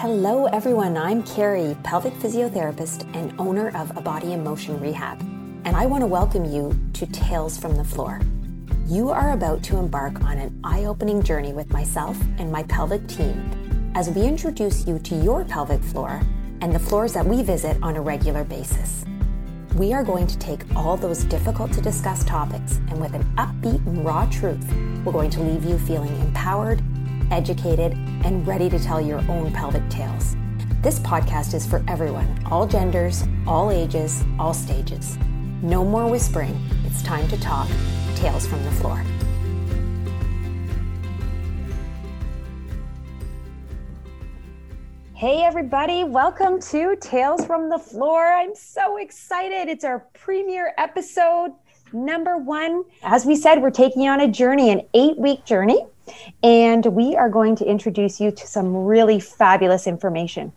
Hello, everyone. I'm Carrie, pelvic physiotherapist and owner of A Body in Motion Rehab, and I want to welcome you to Tales from the Floor. You are about to embark on an eye opening journey with myself and my pelvic team as we introduce you to your pelvic floor and the floors that we visit on a regular basis. We are going to take all those difficult to discuss topics and with an upbeat and raw truth, we're going to leave you feeling empowered educated, and ready to tell your own pelvic tales. This podcast is for everyone, all genders, all ages, all stages. No more whispering. It's time to talk. Tales from the floor. Hey, everybody, welcome to Tales from the Floor. I'm so excited. It's our premiere episode, number one. As we said, we're taking you on a journey, an eight week journey and we are going to introduce you to some really fabulous information.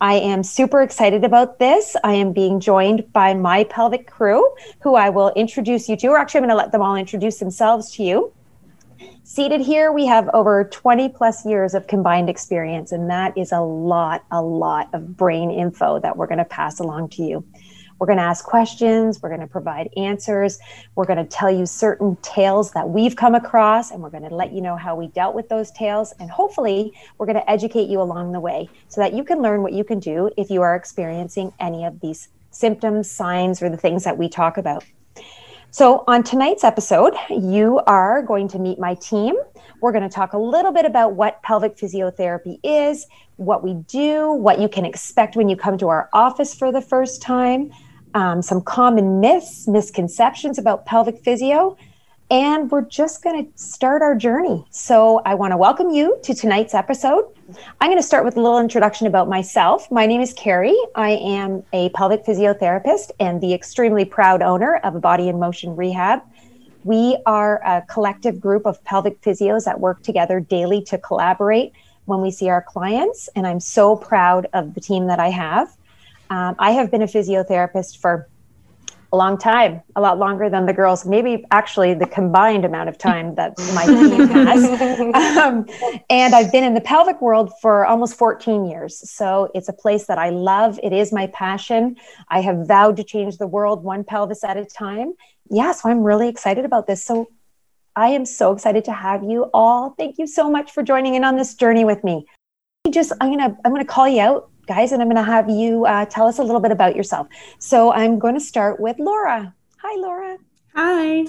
I am super excited about this. I am being joined by my pelvic crew, who I will introduce you to, or actually, I'm going to let them all introduce themselves to you. Seated here, we have over 20 plus years of combined experience, and that is a lot, a lot of brain info that we're going to pass along to you. We're going to ask questions, we're going to provide answers, we're going to tell you certain tales that we've come across, and we're going to let you know how we dealt with those tales. And hopefully, we're going to educate you along the way so that you can learn what you can do if you are experiencing any of these symptoms, signs, or the things that we talk about. So, on tonight's episode, you are going to meet my team. We're going to talk a little bit about what pelvic physiotherapy is, what we do, what you can expect when you come to our office for the first time, um, some common myths, misconceptions about pelvic physio, and we're just going to start our journey. So, I want to welcome you to tonight's episode. I'm going to start with a little introduction about myself. My name is Carrie. I am a pelvic physiotherapist and the extremely proud owner of a Body in Motion Rehab. We are a collective group of pelvic physios that work together daily to collaborate when we see our clients. And I'm so proud of the team that I have. Um, I have been a physiotherapist for a long time, a lot longer than the girls, maybe actually the combined amount of time that my team has. Um, and I've been in the pelvic world for almost 14 years. So it's a place that I love. It is my passion. I have vowed to change the world one pelvis at a time. Yeah, so I'm really excited about this. So I am so excited to have you all. Thank you so much for joining in on this journey with me. Just I'm gonna I'm gonna call you out guys, and I'm going to have you uh, tell us a little bit about yourself. So I'm going to start with Laura. Hi, Laura. Hi.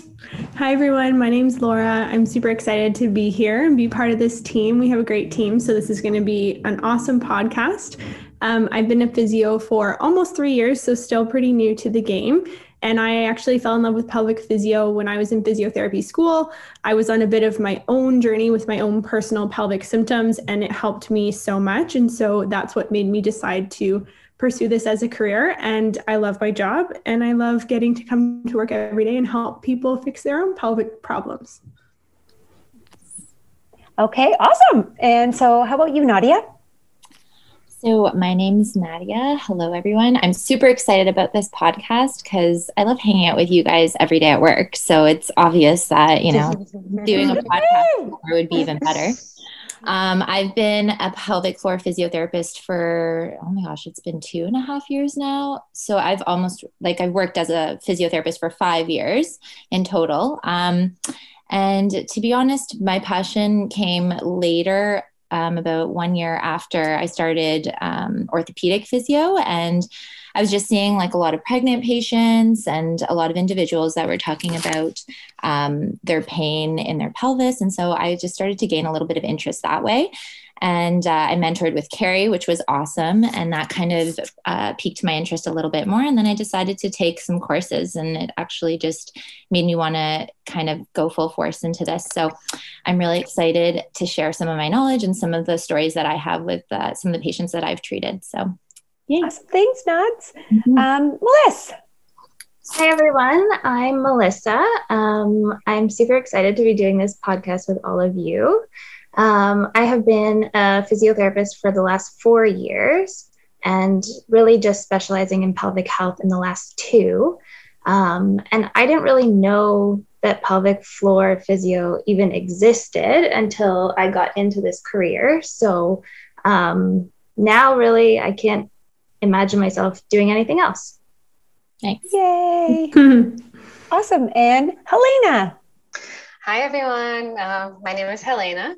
Hi, everyone. My name's Laura. I'm super excited to be here and be part of this team. We have a great team. So, this is going to be an awesome podcast. Um, I've been a physio for almost three years, so still pretty new to the game. And I actually fell in love with pelvic physio when I was in physiotherapy school. I was on a bit of my own journey with my own personal pelvic symptoms, and it helped me so much. And so that's what made me decide to pursue this as a career. And I love my job, and I love getting to come to work every day and help people fix their own pelvic problems. Okay, awesome. And so, how about you, Nadia? So, my name is Nadia. Hello, everyone. I'm super excited about this podcast because I love hanging out with you guys every day at work. So, it's obvious that, you know, doing a podcast would be even better. Um, I've been a pelvic floor physiotherapist for, oh my gosh, it's been two and a half years now. So, I've almost, like, I've worked as a physiotherapist for five years in total. Um, and to be honest, my passion came later um, about one year after I started um, orthopedic physio. And I was just seeing like a lot of pregnant patients and a lot of individuals that were talking about um, their pain in their pelvis. And so I just started to gain a little bit of interest that way and uh, I mentored with Carrie, which was awesome. And that kind of uh, piqued my interest a little bit more. And then I decided to take some courses, and it actually just made me want to kind of go full force into this. So I'm really excited to share some of my knowledge and some of the stories that I have with uh, some of the patients that I've treated. So, yeah. Awesome. Thanks, Nads. Mm-hmm. Um, Melissa. Hi, everyone. I'm Melissa. Um, I'm super excited to be doing this podcast with all of you. Um, I have been a physiotherapist for the last four years and really just specializing in pelvic health in the last two. Um, and I didn't really know that pelvic floor physio even existed until I got into this career. So, um, now really I can't imagine myself doing anything else. Thanks. Yay. awesome. And Helena. Hi, everyone. Um, my name is Helena.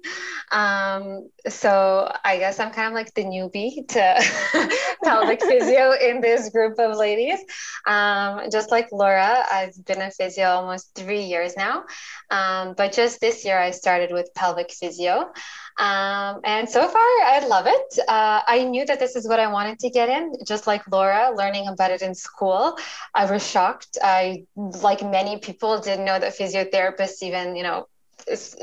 Um, so I guess I'm kind of like the newbie to pelvic physio in this group of ladies. Um, just like Laura, I've been a physio almost three years now. Um, but just this year, I started with pelvic physio. Um, and so far, I love it. Uh, I knew that this is what I wanted to get in, just like Laura, learning about it in school. I was shocked. I, like many people, didn't know that physiotherapists even, you know,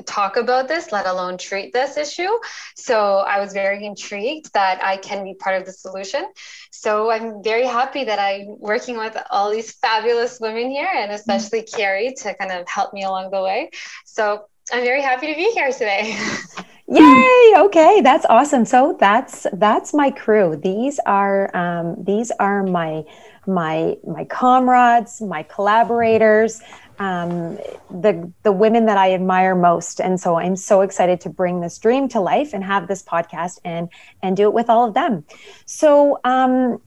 talk about this, let alone treat this issue. So I was very intrigued that I can be part of the solution. So I'm very happy that I'm working with all these fabulous women here, and especially Carrie to kind of help me along the way. So I'm very happy to be here today. Yay! Okay, that's awesome. So that's that's my crew. These are um, these are my my my comrades, my collaborators, um, the the women that I admire most. And so I'm so excited to bring this dream to life and have this podcast and and do it with all of them. So um,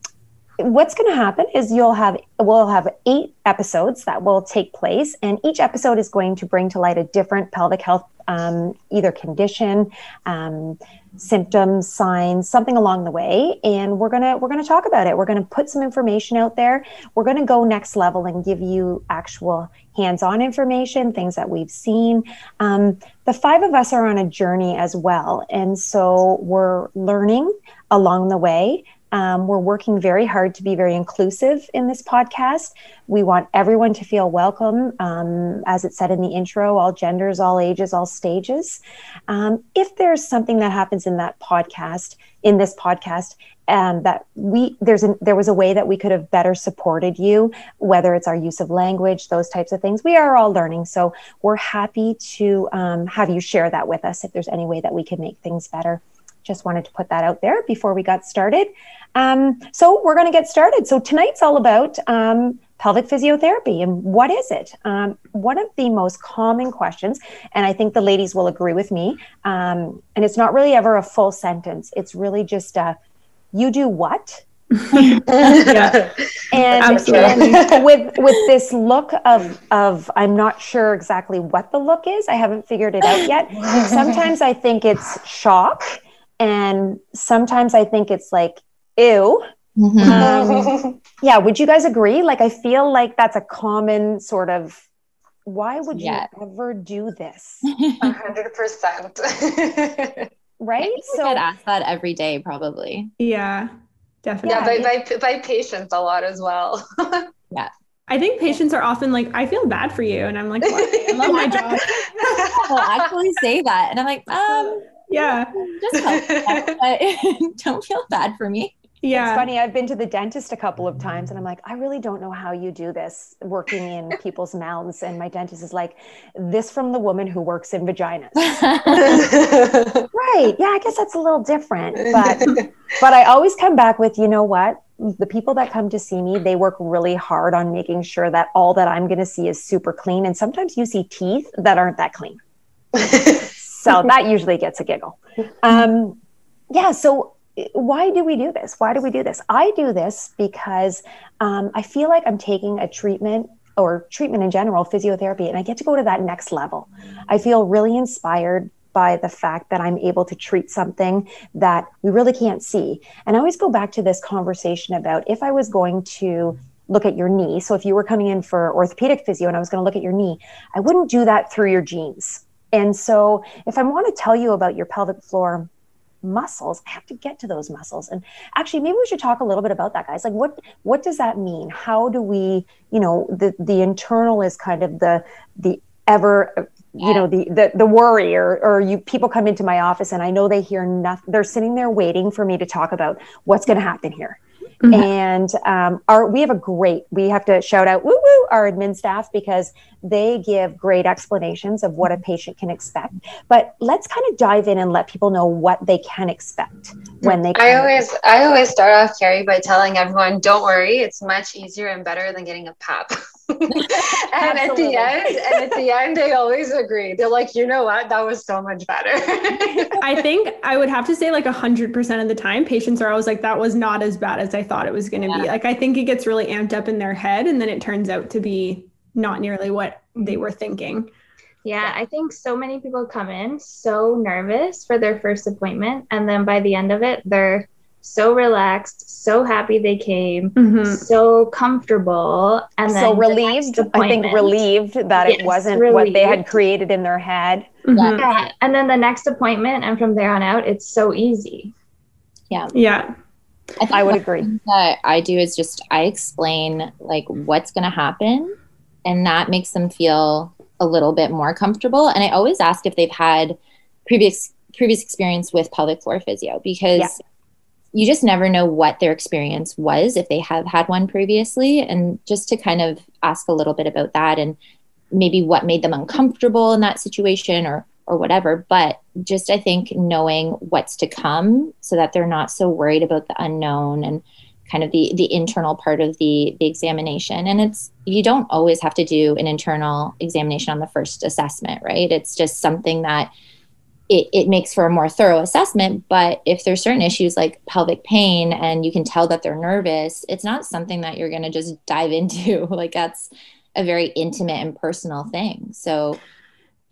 what's going to happen is you'll have we'll have eight episodes that will take place and each episode is going to bring to light a different pelvic health um, either condition um, symptoms signs something along the way and we're gonna we're gonna talk about it. We're gonna put some information out there. We're gonna go next level and give you actual hands-on information things that we've seen. Um, the five of us are on a journey as well and so we're learning along the way um, we're working very hard to be very inclusive in this podcast. We want everyone to feel welcome. Um, as it said in the intro, all genders, all ages, all stages. Um, if there's something that happens in that podcast, in this podcast, um, that we there's a, there was a way that we could have better supported you, whether it's our use of language, those types of things. We are all learning, so we're happy to um, have you share that with us if there's any way that we can make things better just wanted to put that out there before we got started. Um, so we're going to get started. So tonight's all about um, pelvic physiotherapy and what is it? Um, one of the most common questions, and I think the ladies will agree with me, um, and it's not really ever a full sentence. It's really just a, you do what? yeah. And, and, with with this look of of I'm not sure exactly what the look is. I haven't figured it out yet. Sometimes I think it's shock and sometimes I think it's like, ew. Mm-hmm. Um, yeah, would you guys agree? Like, I feel like that's a common sort of. Why would yeah. you ever do this? hundred percent. Right. so get asked that every day, probably. Yeah, definitely. Yeah, by, by, by patients a lot as well. yeah. I think patients are often like, I feel bad for you. And I'm like, I love my job. They'll actually say that. And I'm like, um, yeah. Just help, but don't feel bad for me. Yeah. It's funny. I've been to the dentist a couple of times and I'm like, I really don't know how you do this working in people's mouths. And my dentist is like, this from the woman who works in vaginas. right. Yeah. I guess that's a little different. But, but I always come back with, you know what? The people that come to see me, they work really hard on making sure that all that I'm going to see is super clean. And sometimes you see teeth that aren't that clean. So that usually gets a giggle. Um, yeah. So why do we do this? Why do we do this? I do this because um, I feel like I'm taking a treatment or treatment in general, physiotherapy, and I get to go to that next level. I feel really inspired by the fact that I'm able to treat something that we really can't see. And I always go back to this conversation about if I was going to look at your knee. So if you were coming in for orthopedic physio and I was going to look at your knee, I wouldn't do that through your jeans. And so, if I want to tell you about your pelvic floor muscles, I have to get to those muscles. And actually, maybe we should talk a little bit about that, guys. Like, what what does that mean? How do we, you know, the the internal is kind of the the ever you know the the, the worry or, or you people come into my office and i know they hear nothing they're sitting there waiting for me to talk about what's going to happen here Mm-hmm. And um, our we have a great. We have to shout out woo woo our admin staff because they give great explanations of what a patient can expect. But let's kind of dive in and let people know what they can expect when they. I always I always start off Carrie by telling everyone, don't worry, it's much easier and better than getting a PAP. and at the end, and at the end, they always agree. They're like, you know what, that was so much better. I think I would have to say like a hundred percent of the time, patients are always like, that was not as bad as I thought it was going to yeah. be. Like, I think it gets really amped up in their head, and then it turns out to be not nearly what they were thinking. Yeah, I think so many people come in so nervous for their first appointment, and then by the end of it, they're so relaxed, so happy they came, mm-hmm. so comfortable, and so relieved. I think relieved that yes, it wasn't relieved. what they had created in their head. Mm-hmm. Yeah, and then the next appointment, and from there on out, it's so easy. Yeah, yeah. I, I would agree. That I do is just I explain like what's going to happen, and that makes them feel a little bit more comfortable. And I always ask if they've had previous previous experience with pelvic floor physio because yeah. You just never know what their experience was if they have had one previously. And just to kind of ask a little bit about that and maybe what made them uncomfortable in that situation or or whatever. But just i think knowing what's to come so that they're not so worried about the unknown and kind of the the internal part of the the examination. And it's you don't always have to do an internal examination on the first assessment right? It's just something that it, it makes for a more thorough assessment but if there's certain issues like pelvic pain and you can tell that they're nervous it's not something that you're going to just dive into. Like that's a very intimate and personal thing. So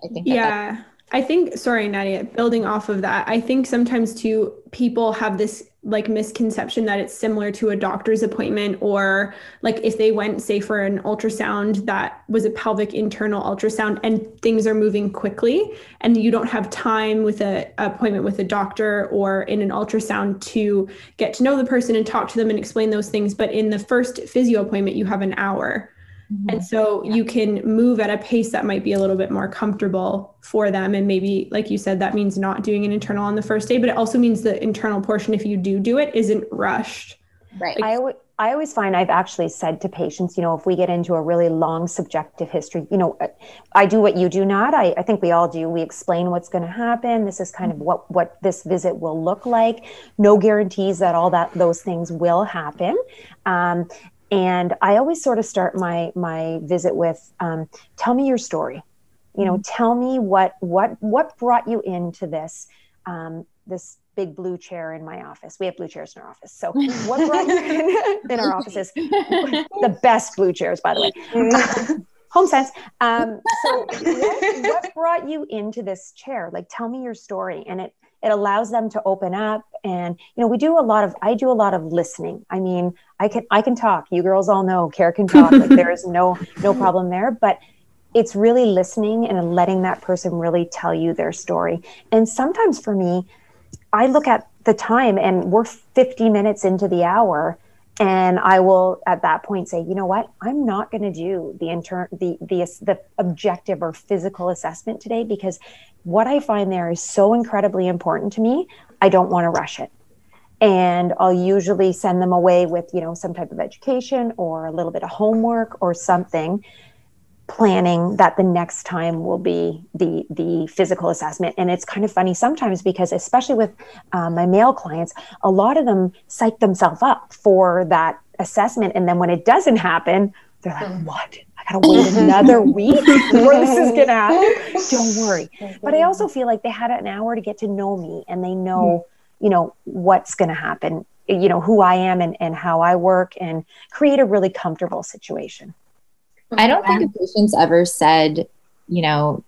i think that yeah I think, sorry, Nadia, building off of that, I think sometimes too, people have this like misconception that it's similar to a doctor's appointment or like if they went say for an ultrasound that was a pelvic internal ultrasound and things are moving quickly and you don't have time with a appointment with a doctor or in an ultrasound to get to know the person and talk to them and explain those things but in the first physio appointment you have an hour Mm-hmm. And so yeah. you can move at a pace that might be a little bit more comfortable for them. And maybe, like you said, that means not doing an internal on the first day, but it also means the internal portion, if you do do it, isn't rushed. Right. Like, I, I always find I've actually said to patients, you know, if we get into a really long subjective history, you know, I do what you do not. I, I think we all do. We explain what's going to happen. This is kind of what what this visit will look like. No guarantees that all that those things will happen. Um, and i always sort of start my my visit with um, tell me your story. You know mm-hmm. tell me what what what brought you into this um, this big blue chair in my office. We have blue chairs in our office. So what brought you in, in our offices? The best blue chairs by the way. Mm-hmm. HomeSense. Um, so what, what brought you into this chair? Like tell me your story. And it it allows them to open up. And you know we do a lot of i do a lot of listening. I mean i can i can talk. You girls all know Carrie can talk. Like there is no no problem there. But it's really listening and letting that person really tell you their story. And sometimes for me i look at the time and we're 50 minutes into the hour and i will at that point say you know what i'm not going to do the intern the the the objective or physical assessment today because what I find there is so incredibly important to me. I don't want to rush it. And I'll usually send them away with, you know, some type of education or a little bit of homework or something, planning that the next time will be the the physical assessment. And it's kind of funny sometimes because, especially with um, my male clients, a lot of them psych themselves up for that assessment, and then when it doesn't happen, they're like, mm-hmm. what I gotta wait another week before this is gonna happen. Don't worry. But I also mm-hmm. feel like they had an hour to get to know me and they know, mm-hmm. you know, what's gonna happen, you know, who I am and, and how I work and create a really comfortable situation. I don't think a patient's ever said, you know,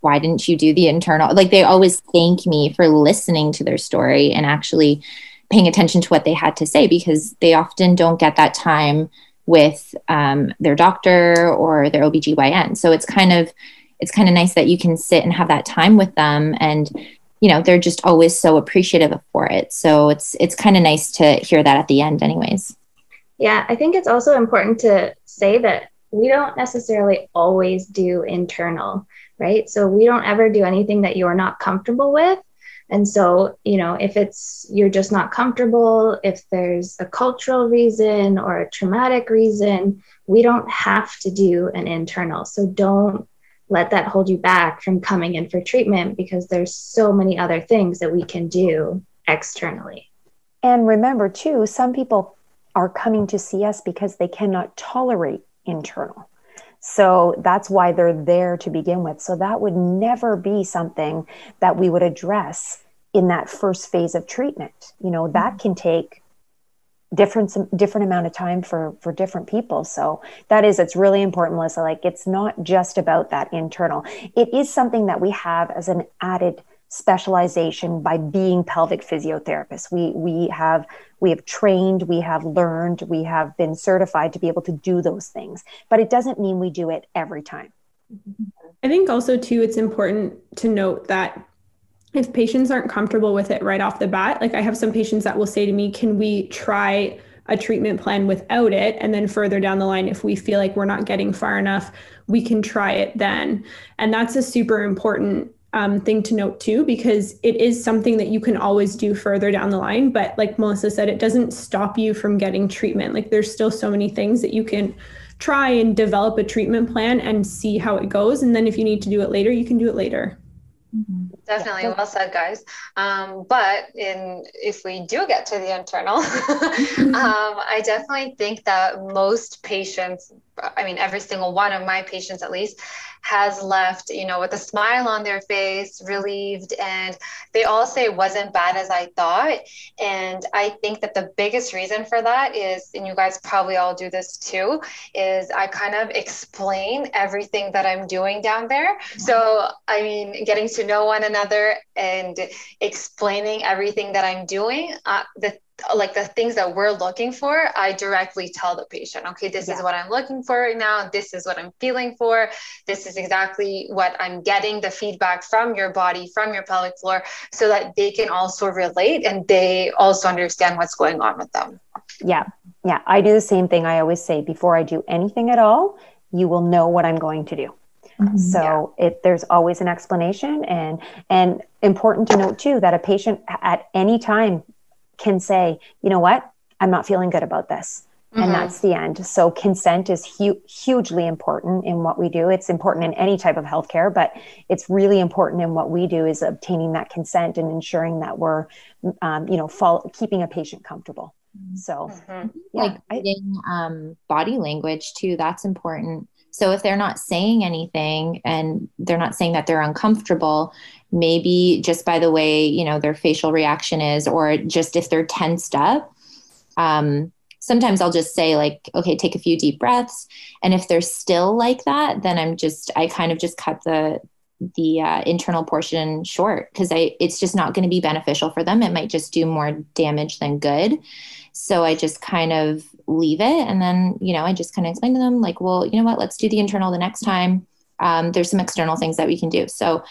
why didn't you do the internal? Like they always thank me for listening to their story and actually paying attention to what they had to say because they often don't get that time with um, their doctor or their OBGYN. So it's kind of it's kind of nice that you can sit and have that time with them and you know they're just always so appreciative for it so it's it's kind of nice to hear that at the end anyways yeah i think it's also important to say that we don't necessarily always do internal right so we don't ever do anything that you're not comfortable with and so, you know, if it's you're just not comfortable, if there's a cultural reason or a traumatic reason, we don't have to do an internal. So don't let that hold you back from coming in for treatment because there's so many other things that we can do externally. And remember, too, some people are coming to see us because they cannot tolerate internal. So that's why they're there to begin with. So that would never be something that we would address in that first phase of treatment. You know, that mm-hmm. can take different different amount of time for for different people so that is it's really important melissa like it's not just about that internal it is something that we have as an added specialization by being pelvic physiotherapists. We we have we have trained, we have learned, we have been certified to be able to do those things. But it doesn't mean we do it every time. I think also too it's important to note that if patients aren't comfortable with it right off the bat, like I have some patients that will say to me, "Can we try a treatment plan without it and then further down the line if we feel like we're not getting far enough we can try it then and that's a super important um, thing to note too, because it is something that you can always do further down the line. But like Melissa said, it doesn't stop you from getting treatment. Like there's still so many things that you can try and develop a treatment plan and see how it goes. And then if you need to do it later, you can do it later. Mm-hmm. Definitely well said, guys. Um, but in if we do get to the internal, um, I definitely think that most patients, I mean, every single one of my patients at least, has left, you know, with a smile on their face, relieved, and they all say it wasn't bad as I thought. And I think that the biggest reason for that is, and you guys probably all do this too, is I kind of explain everything that I'm doing down there. So, I mean, getting to know one another and explaining everything that I'm doing, uh, the like the things that we're looking for, I directly tell the patient, okay, this yeah. is what I'm looking for right now. This is what I'm feeling for. This is exactly what I'm getting the feedback from your body, from your pelvic floor, so that they can also relate and they also understand what's going on with them. Yeah. Yeah. I do the same thing. I always say before I do anything at all, you will know what I'm going to do. Mm-hmm. So yeah. it, there's always an explanation and and important to note too that a patient at any time can say, you know what, I'm not feeling good about this. Mm-hmm. And that's the end. So consent is hu- hugely important in what we do. It's important in any type of healthcare, but it's really important in what we do is obtaining that consent and ensuring that we're, um, you know, follow, keeping a patient comfortable. So, mm-hmm. yeah, like reading um, body language too. That's important. So if they're not saying anything and they're not saying that they're uncomfortable, maybe just by the way, you know, their facial reaction is, or just if they're tensed up, um, sometimes I'll just say like, okay, take a few deep breaths. And if they're still like that, then I'm just, I kind of just cut the, the uh, internal portion short because I it's just not going to be beneficial for them. It might just do more damage than good. So I just kind of leave it. And then, you know, I just kind of explain to them, like, well, you know what, let's do the internal the next time. Um, there's some external things that we can do. So,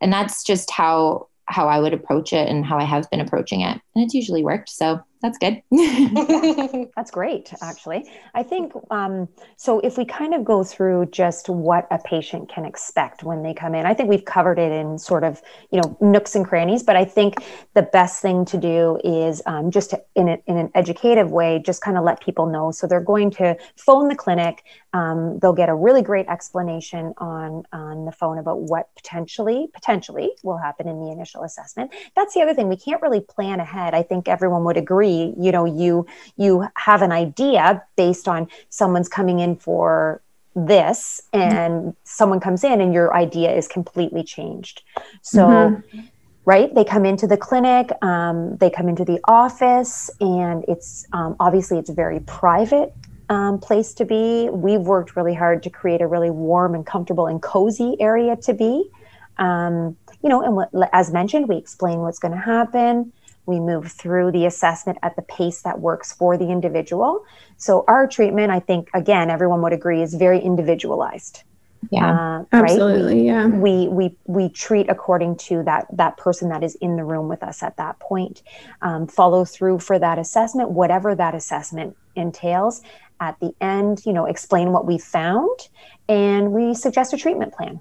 and that's just how how I would approach it and how I have been approaching it. And it's usually worked. So that's good. that's great, actually. I think um, so. If we kind of go through just what a patient can expect when they come in, I think we've covered it in sort of you know nooks and crannies. But I think the best thing to do is um, just to, in, a, in an educative way, just kind of let people know. So they're going to phone the clinic. Um, they'll get a really great explanation on on the phone about what potentially potentially will happen in the initial assessment. That's the other thing. We can't really plan ahead. I think everyone would agree you know you you have an idea based on someone's coming in for this and mm-hmm. someone comes in and your idea is completely changed so mm-hmm. right they come into the clinic um, they come into the office and it's um, obviously it's a very private um, place to be we've worked really hard to create a really warm and comfortable and cozy area to be um, you know and what, as mentioned we explain what's going to happen we move through the assessment at the pace that works for the individual. So our treatment, I think, again, everyone would agree, is very individualized. Yeah, uh, absolutely. We, yeah, we we we treat according to that that person that is in the room with us at that point. Um, follow through for that assessment, whatever that assessment entails. At the end, you know, explain what we found, and we suggest a treatment plan.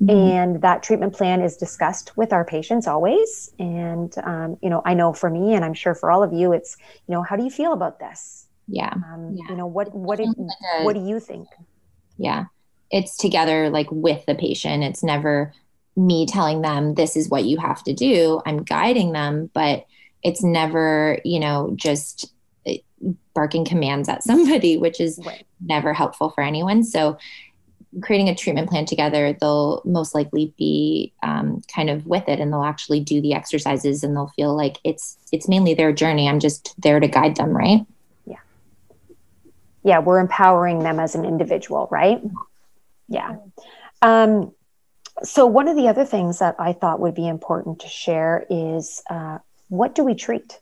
Mm-hmm. And that treatment plan is discussed with our patients always. And, um, you know, I know for me, and I'm sure for all of you, it's, you know, how do you feel about this? Yeah. Um, yeah. You know, what, what, did, what do you think? Yeah. It's together like with the patient. It's never me telling them this is what you have to do. I'm guiding them, but it's never, you know, just eh, barking commands at somebody, which is right. never helpful for anyone. So creating a treatment plan together, they'll most likely be um, kind of with it, and they'll actually do the exercises, and they'll feel like it's it's mainly their journey. I'm just there to guide them, right? Yeah. Yeah, we're empowering them as an individual, right? Yeah. Um, so one of the other things that I thought would be important to share is uh, what do we treat?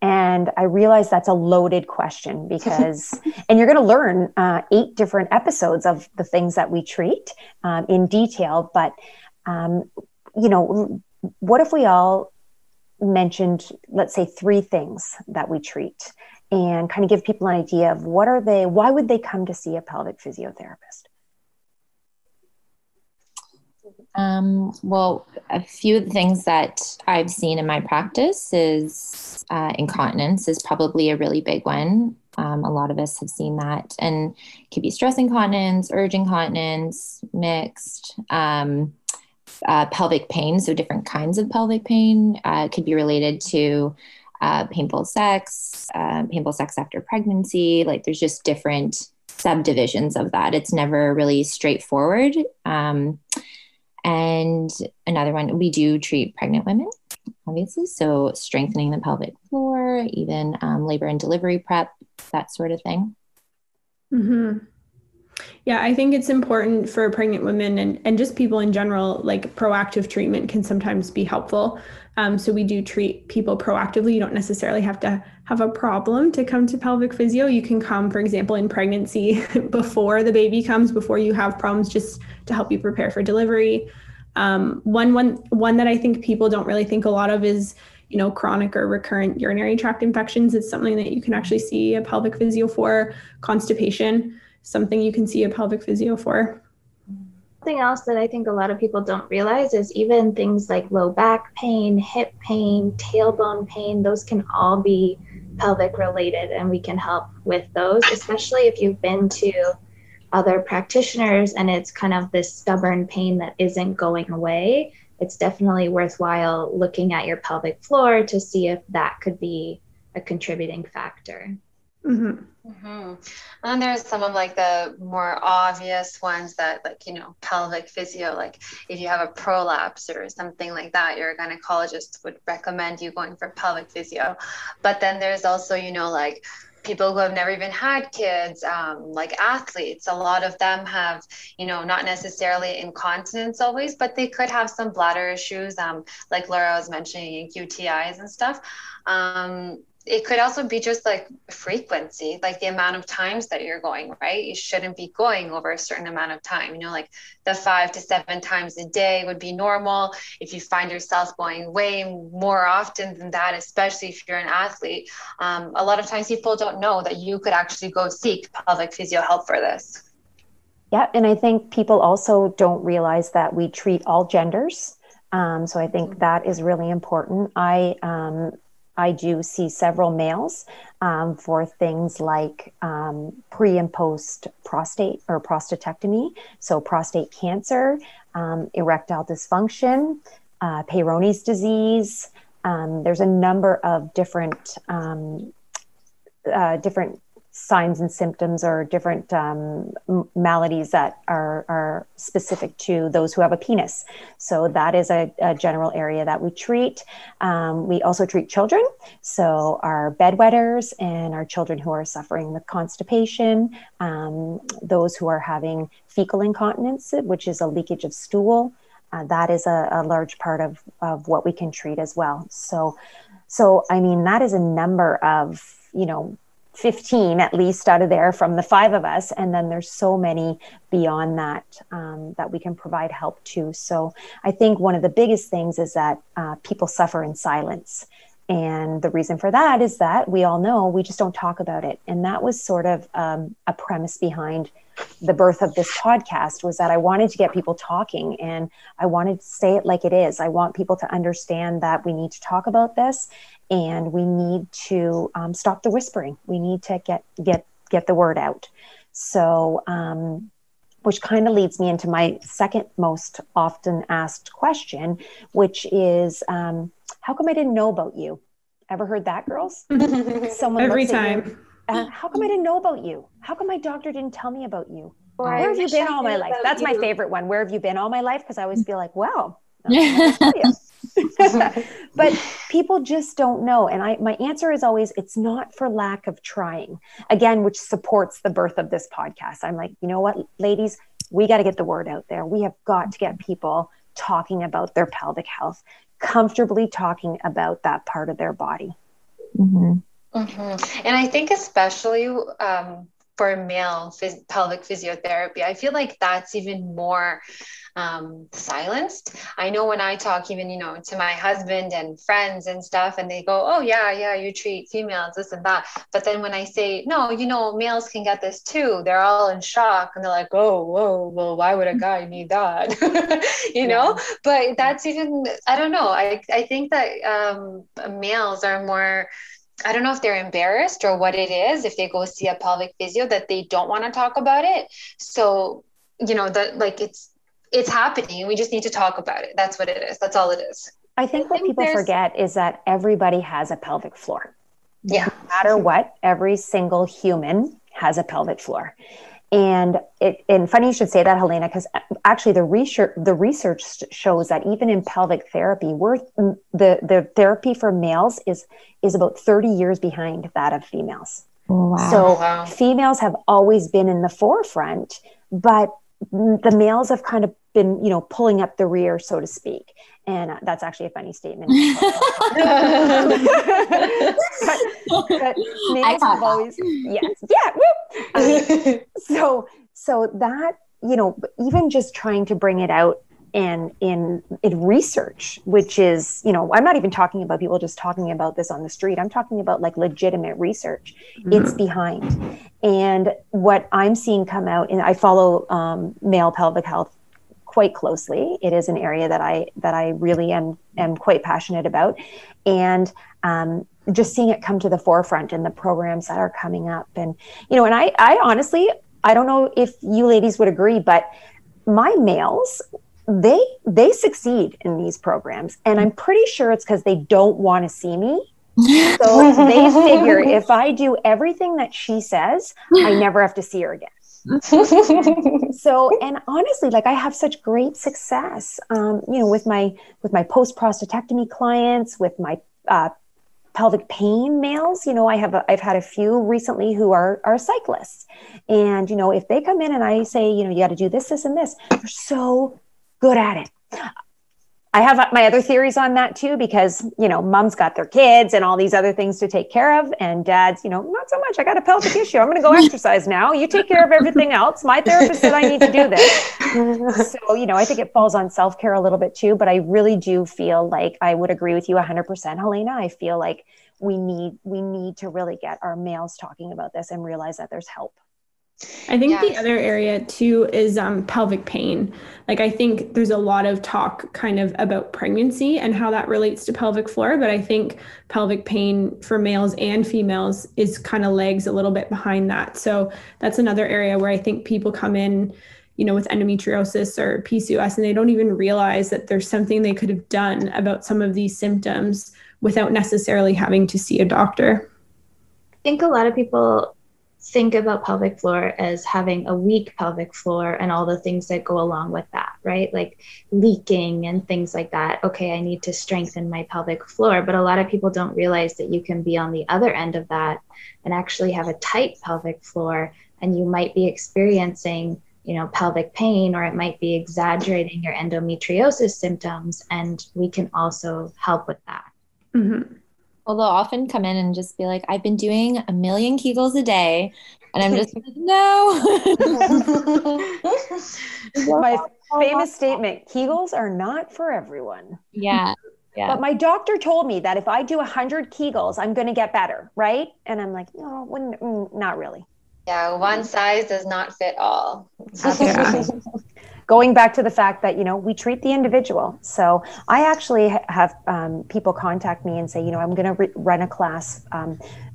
And I realize that's a loaded question because, and you're going to learn uh, eight different episodes of the things that we treat um, in detail. But, um, you know, what if we all mentioned, let's say, three things that we treat and kind of give people an idea of what are they, why would they come to see a pelvic physiotherapist? Um, well, a few of the things that I've seen in my practice is uh, incontinence is probably a really big one. Um, a lot of us have seen that, and could be stress incontinence, urge incontinence, mixed. Um, uh, pelvic pain, so different kinds of pelvic pain, uh, could be related to uh, painful sex, uh, painful sex after pregnancy. Like there's just different subdivisions of that. It's never really straightforward. Um, and another one, we do treat pregnant women, obviously. So strengthening the pelvic floor, even um, labor and delivery prep, that sort of thing. Mm-hmm. Yeah, I think it's important for pregnant women and, and just people in general, like proactive treatment can sometimes be helpful. Um, so we do treat people proactively. You don't necessarily have to have a problem to come to pelvic physio. You can come, for example, in pregnancy before the baby comes, before you have problems, just to help you prepare for delivery. Um, one, one, one that I think people don't really think a lot of is, you know, chronic or recurrent urinary tract infections. It's something that you can actually see a pelvic physio for. Constipation, something you can see a pelvic physio for. Something else that I think a lot of people don't realize is even things like low back pain, hip pain, tailbone pain, those can all be pelvic related, and we can help with those, especially if you've been to other practitioners and it's kind of this stubborn pain that isn't going away. It's definitely worthwhile looking at your pelvic floor to see if that could be a contributing factor. Mm-hmm. Mm-hmm. And there's some of like the more obvious ones that like you know pelvic physio like if you have a prolapse or something like that your gynecologist would recommend you going for pelvic physio. But then there's also you know like people who have never even had kids um, like athletes. A lot of them have you know not necessarily incontinence always but they could have some bladder issues um, like laura was mentioning utis and stuff. Um, it could also be just like frequency, like the amount of times that you're going, right? You shouldn't be going over a certain amount of time. You know, like the five to seven times a day would be normal. If you find yourself going way more often than that, especially if you're an athlete, um, a lot of times people don't know that you could actually go seek pelvic physio help for this. Yeah, and I think people also don't realize that we treat all genders. Um, so I think mm-hmm. that is really important. I um, I do see several males um, for things like um, pre and post prostate or prostatectomy, so prostate cancer, um, erectile dysfunction, uh, Peyronie's disease. Um, there's a number of different um, uh, different signs and symptoms or different um, maladies that are, are specific to those who have a penis. So that is a, a general area that we treat. Um, we also treat children, so our bedwetters and our children who are suffering with constipation, um, those who are having fecal incontinence, which is a leakage of stool. Uh, that is a, a large part of, of what we can treat as well. So, so I mean, that is a number of you know 15 at least out of there from the five of us. And then there's so many beyond that um, that we can provide help to. So i think one of the biggest things is that uh, people suffer in silence. And the reason for that is that we all know we just don't talk about it. And that was sort of um, a premise behind the birth of this podcast was that I wanted to get people talking and I wanted to say it like it is. I want people to understand that we need to talk about this and we need to um, stop the whispering. We need to get get get the word out. So, um, which kind of leads me into my second most often asked question, which is, um, how come I didn't know about you? Ever heard that, girls? Someone every time. uh, how come I didn't know about you? How come my doctor didn't tell me about you? Where have you been all my life? That's you. my favorite one. Where have you been all my life? Because I always feel like, wow. but people just don't know. And I my answer is always it's not for lack of trying. Again, which supports the birth of this podcast. I'm like, you know what, ladies, we got to get the word out there. We have got to get people talking about their pelvic health, comfortably talking about that part of their body. Mm-hmm. Mm-hmm. And I think, especially um, for male phys- pelvic physiotherapy, I feel like that's even more um, silenced. I know when I talk, even you know, to my husband and friends and stuff, and they go, "Oh yeah, yeah, you treat females this and that." But then when I say, "No, you know, males can get this too," they're all in shock and they're like, "Oh, whoa, well, why would a guy need that?" you know. But that's even I don't know. I I think that um, males are more I don't know if they're embarrassed or what it is if they go see a pelvic physio that they don't want to talk about it. So, you know, that like it's it's happening. We just need to talk about it. That's what it is. That's all it is. I think I what think people forget is that everybody has a pelvic floor. Yeah. No matter what, every single human has a pelvic floor. And it and funny you should say that, Helena, because actually the research the research shows that even in pelvic therapy, we're the the therapy for males is is about 30 years behind that of females. Oh, wow. So oh, wow. females have always been in the forefront, but the males have kind of been, you know, pulling up the rear, so to speak. And uh, that's actually a funny statement. but, but males have always, yes, yeah. Um, so, so that, you know, even just trying to bring it out and in in research which is you know i'm not even talking about people just talking about this on the street i'm talking about like legitimate research mm-hmm. it's behind and what i'm seeing come out and i follow um, male pelvic health quite closely. It is an area that i that i really am am quite passionate about. And um, just seeing it come to the forefront and the programs that are coming up and you know and i i honestly i don't know if you ladies would agree but my males they they succeed in these programs. And i'm pretty sure it's because they don't want to see me. So they figure if i do everything that she says i never have to see her again so and honestly like i have such great success um, you know with my with my post prostatectomy clients with my uh, pelvic pain males you know i have i've had a few recently who are are cyclists and you know if they come in and i say you know you got to do this this and this they're so good at it. I have uh, my other theories on that too, because, you know, mom's got their kids and all these other things to take care of. And dad's, you know, not so much. I got a pelvic issue. I'm going to go exercise now. You take care of everything else. My therapist said I need to do this. So, you know, I think it falls on self care a little bit too. But I really do feel like I would agree with you 100%, Helena. I feel like we need we need to really get our males talking about this and realize that there's help. I think the other area too is um, pelvic pain. Like, I think there's a lot of talk kind of about pregnancy and how that relates to pelvic floor, but I think pelvic pain for males and females is kind of legs a little bit behind that. So, that's another area where I think people come in, you know, with endometriosis or PCOS and they don't even realize that there's something they could have done about some of these symptoms without necessarily having to see a doctor. I think a lot of people think about pelvic floor as having a weak pelvic floor and all the things that go along with that, right? Like leaking and things like that. Okay, I need to strengthen my pelvic floor. But a lot of people don't realize that you can be on the other end of that and actually have a tight pelvic floor, and you might be experiencing you know pelvic pain or it might be exaggerating your endometriosis symptoms and we can also help with that mm-hmm. Well, they'll often come in and just be like, I've been doing a million Kegels a day. And I'm just like, no. my famous statement Kegels are not for everyone. Yeah. Yeah. But my doctor told me that if I do 100 Kegels, I'm going to get better, right? And I'm like, no, mm, not really. Yeah, one size does not fit all. going back to the fact that you know we treat the individual. So i actually have um, people contact me and say you know i'm going to re- run a class um,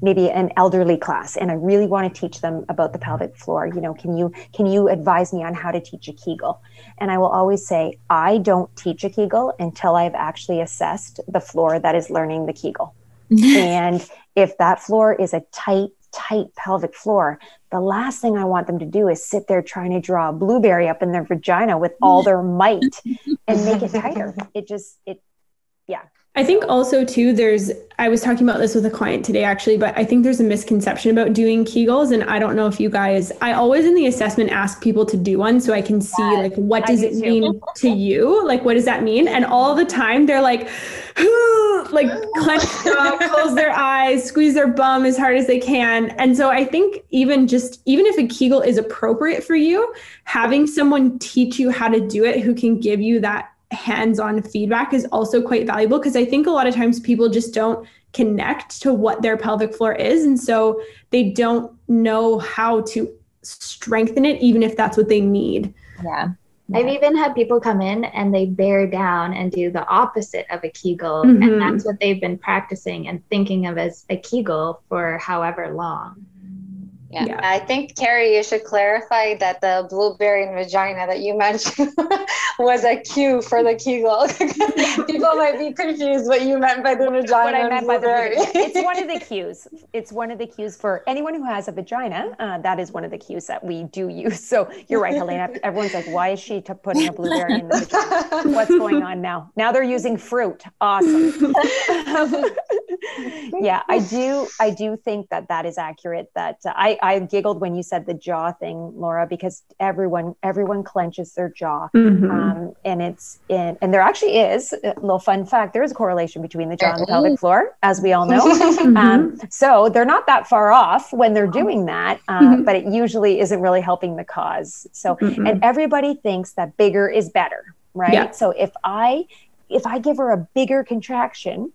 maybe an elderly class and i really want to teach them about the pelvic floor. You know can you can you advise me on how to teach a kegel? And i will always say i don't teach a kegel until i've actually assessed the floor that is learning the kegel. And if that floor is a tight tight pelvic floor, the last thing I want them to do is sit there trying to draw a blueberry up in their vagina with all their might and make it tighter. It just, it. I think also too there's I was talking about this with a client today actually, but I think there's a misconception about doing Kegels and I don't know if you guys I always in the assessment ask people to do one so I can see like what does it mean to you? Like what does that mean? And all the time they're like whoo, like clench jaw, close their eyes, squeeze their bum as hard as they can. And so I think even just even if a Kegel is appropriate for you, having someone teach you how to do it who can give you that hands-on feedback is also quite valuable because I think a lot of times people just don't connect to what their pelvic floor is and so they don't know how to strengthen it even if that's what they need. Yeah. Yeah. I've even had people come in and they bear down and do the opposite of a Kegel. Mm-hmm. And that's what they've been practicing and thinking of as a Kegel for however long. Yeah. yeah. I think Carrie, you should clarify that the blueberry and vagina that you mentioned was a cue for the Kegel. People might be confused what you meant by the vagina. What I meant by the It's one of the cues. It's one of the cues for anyone who has a vagina. Uh, that is one of the cues that we do use. So you're right, Helena. Everyone's like, why is she t- putting a blueberry in the vagina? What's going on now? Now they're using fruit. Awesome. yeah, I do. I do think that that is accurate. That uh, I I giggled when you said the jaw thing, Laura, because everyone everyone clenches their jaw, mm-hmm. um, and it's in, and there actually is a little fun fact. There is a correlation between the jaw and the pelvic floor, as we all know. mm-hmm. um, so they're not that far off when they're doing that, uh, mm-hmm. but it usually isn't really helping the cause. So, and everybody thinks that bigger is better, right? Yeah. So if I if I give her a bigger contraction,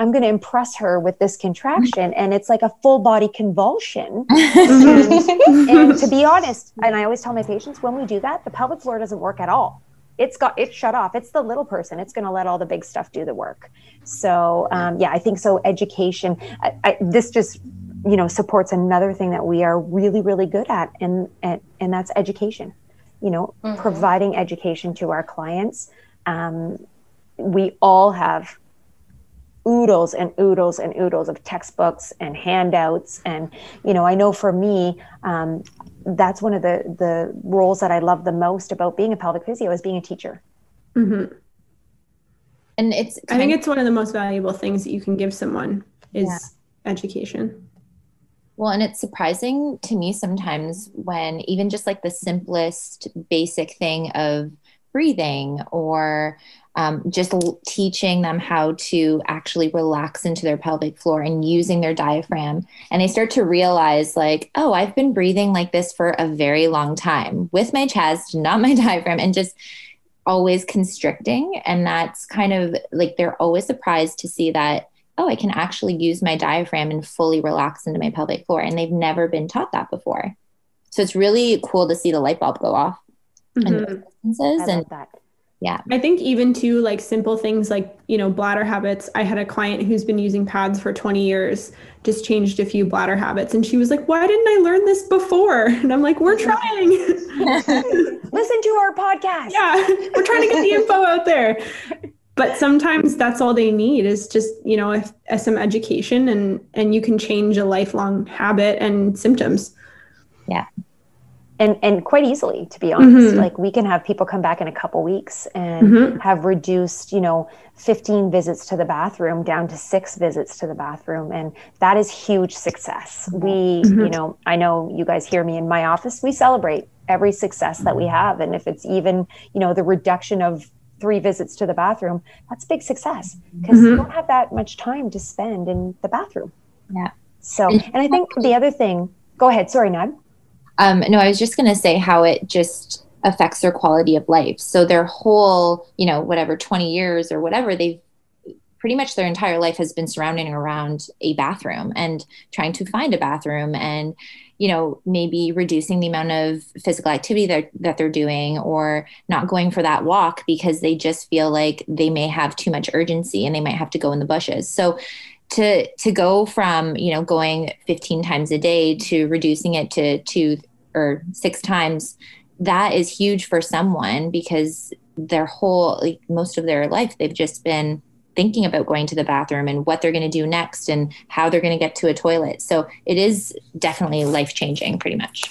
I'm going to impress her with this contraction. And it's like a full body convulsion. and, and, to be honest, and I always tell my patients when we do that, the pelvic floor doesn't work at all. It's got it's shut off. It's the little person. It's going to let all the big stuff do the work. So um, yeah, I think so. Education. I, I, this just you know supports another thing that we are really really good at, and and, and that's education. You know, mm-hmm. providing education to our clients. Um, we all have oodles and oodles and oodles of textbooks and handouts and you know i know for me um, that's one of the the roles that i love the most about being a pelvic physio is being a teacher mm-hmm. and it's i think it's one of the most valuable things that you can give someone is yeah. education well, and it's surprising to me sometimes when even just like the simplest basic thing of breathing or um, just l- teaching them how to actually relax into their pelvic floor and using their diaphragm. And they start to realize, like, oh, I've been breathing like this for a very long time with my chest, not my diaphragm, and just always constricting. And that's kind of like they're always surprised to see that, oh, I can actually use my diaphragm and fully relax into my pelvic floor. And they've never been taught that before. So it's really cool to see the light bulb go off. Mm-hmm. And, and that. yeah. I think even too like simple things like you know bladder habits. I had a client who's been using pads for 20 years just changed a few bladder habits and she was like why didn't i learn this before? And i'm like we're trying. Listen to our podcast. Yeah we're trying to get the info out there. But sometimes that's all they need is just you know if, if some education and and you can change a lifelong habit and symptoms. Yeah and and quite easily to be honest mm-hmm. like we can have people come back in a couple weeks and mm-hmm. have reduced you know 15 visits to the bathroom down to six visits to the bathroom and that is huge success we mm-hmm. you know i know you guys hear me in my office we celebrate every success that we have and if it's even you know the reduction of three visits to the bathroom that's big success because you mm-hmm. don't have that much time to spend in the bathroom yeah so and i think the other thing go ahead sorry nad um, no, I was just going to say how it just affects their quality of life. So their whole, you know, whatever 20 years or whatever, they've pretty much their entire life has been surrounding around a bathroom and trying to find a bathroom and you know maybe reducing the amount of physical activity that, that they're doing or not going for that walk because they just feel like they may have too much urgency and they might have to go in the bushes so to to go from you know going 15 times a day to reducing it to two or six times that is huge for someone because their whole like most of their life they've just been thinking about going to the bathroom and what they're going to do next and how they're going to get to a toilet. So it is definitely life changing, pretty much.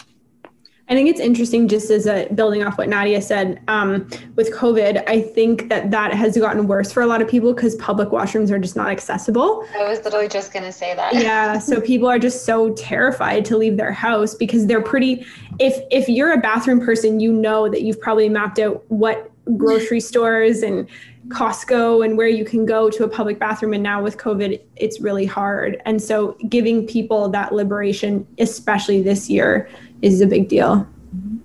I think it's interesting, just as a building off what Nadia said um, with COVID. I think that that has gotten worse for a lot of people because public washrooms are just not accessible. I was literally just gonna say that. yeah, so people are just so terrified to leave their house because they're pretty. If if you're a bathroom person, you know that you've probably mapped out what grocery stores and Costco and where you can go to a public bathroom. And now with COVID, it's really hard. And so giving people that liberation, especially this year, is a big deal. Mm-hmm.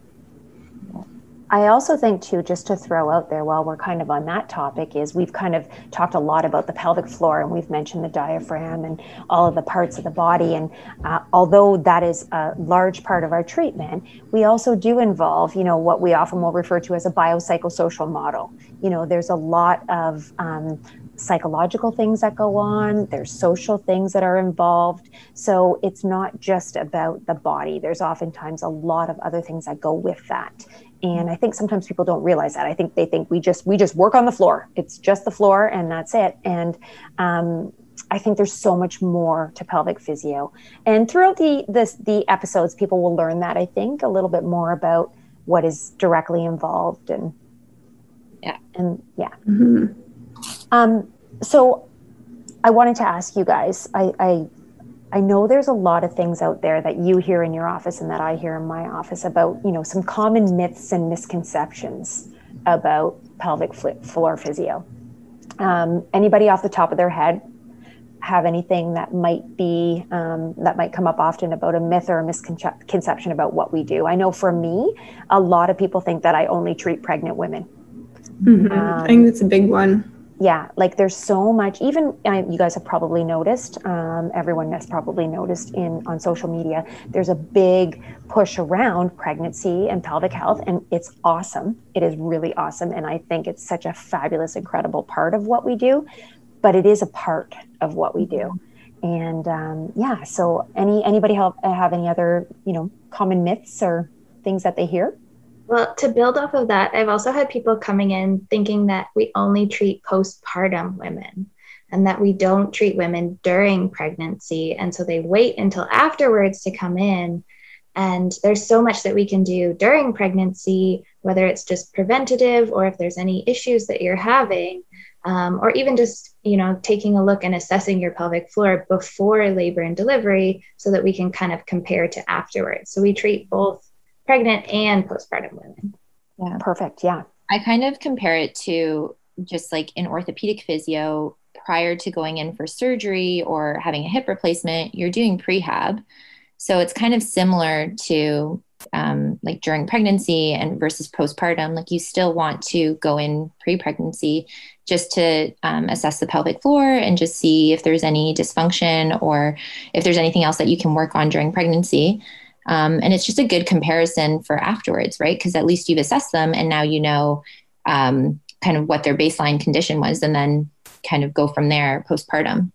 I also think too, just to throw out there while we're kind of on that topic, is we've kind of talked a lot about the pelvic floor and we've mentioned the diaphragm and all of the parts of the body. And uh, although that is a large part of our treatment, we also do involve, you know, what we often will refer to as a biopsychosocial model. You know, there's a lot of um, psychological things that go on, there's social things that are involved. So it's not just about the body, there's oftentimes a lot of other things that go with that and i think sometimes people don't realize that i think they think we just we just work on the floor it's just the floor and that's it and um, I think there's so much more to pelvic physio, and throughout the this, the episodes, people will learn that I think a little bit more about what is directly involved and yeah and yeah. Mm-hmm. Um, so I wanted to ask you guys. I, I I know there's a lot of things out there that you hear in your office and that I hear in my office about, you know, some common myths and misconceptions about pelvic floor physio. Um, anybody off the top of their head have anything that might be um, that might come up often about a myth or a misconception about what we do? I know for me, a lot of people think that I only treat pregnant women. Mm-hmm. Um, I think that's a big one yeah like there's so much even uh, you guys have probably noticed um, everyone has probably noticed in on social media there's a big push around pregnancy and pelvic health and it's awesome. It is really awesome and i think it's such a fabulous incredible part of what we do but it is a part of what we do. And um, yeah so any anybody have, have any other you know common myths or things that they hear well, to build off of that, I've also had people coming in thinking that we only treat postpartum women and that we don't treat women during pregnancy. And so they wait until afterwards to come in. And there's so much that we can do during pregnancy, whether it's just preventative or if there's any issues that you're having, um, or even just you know taking a look and assessing your pelvic floor before labor and delivery, so that we can kind of compare to afterwards. So we treat both pregnant and postpartum women. Yeah. Perfect. Yeah. I kind of compare it to just like in orthopedic physio prior to going in for surgery or having a hip replacement, you're doing prehab. So it's kind of similar to um, like during pregnancy and versus postpartum. Like you still want to go in pre pregnancy just to um, assess the pelvic floor and just see if there's any dysfunction or if there's anything else that you can work on during pregnancy. Um, and it's just a good comparison for afterwards, right? Because at least you've assessed them and now you know um, kind of what their baseline condition was and then kind of go from there postpartum.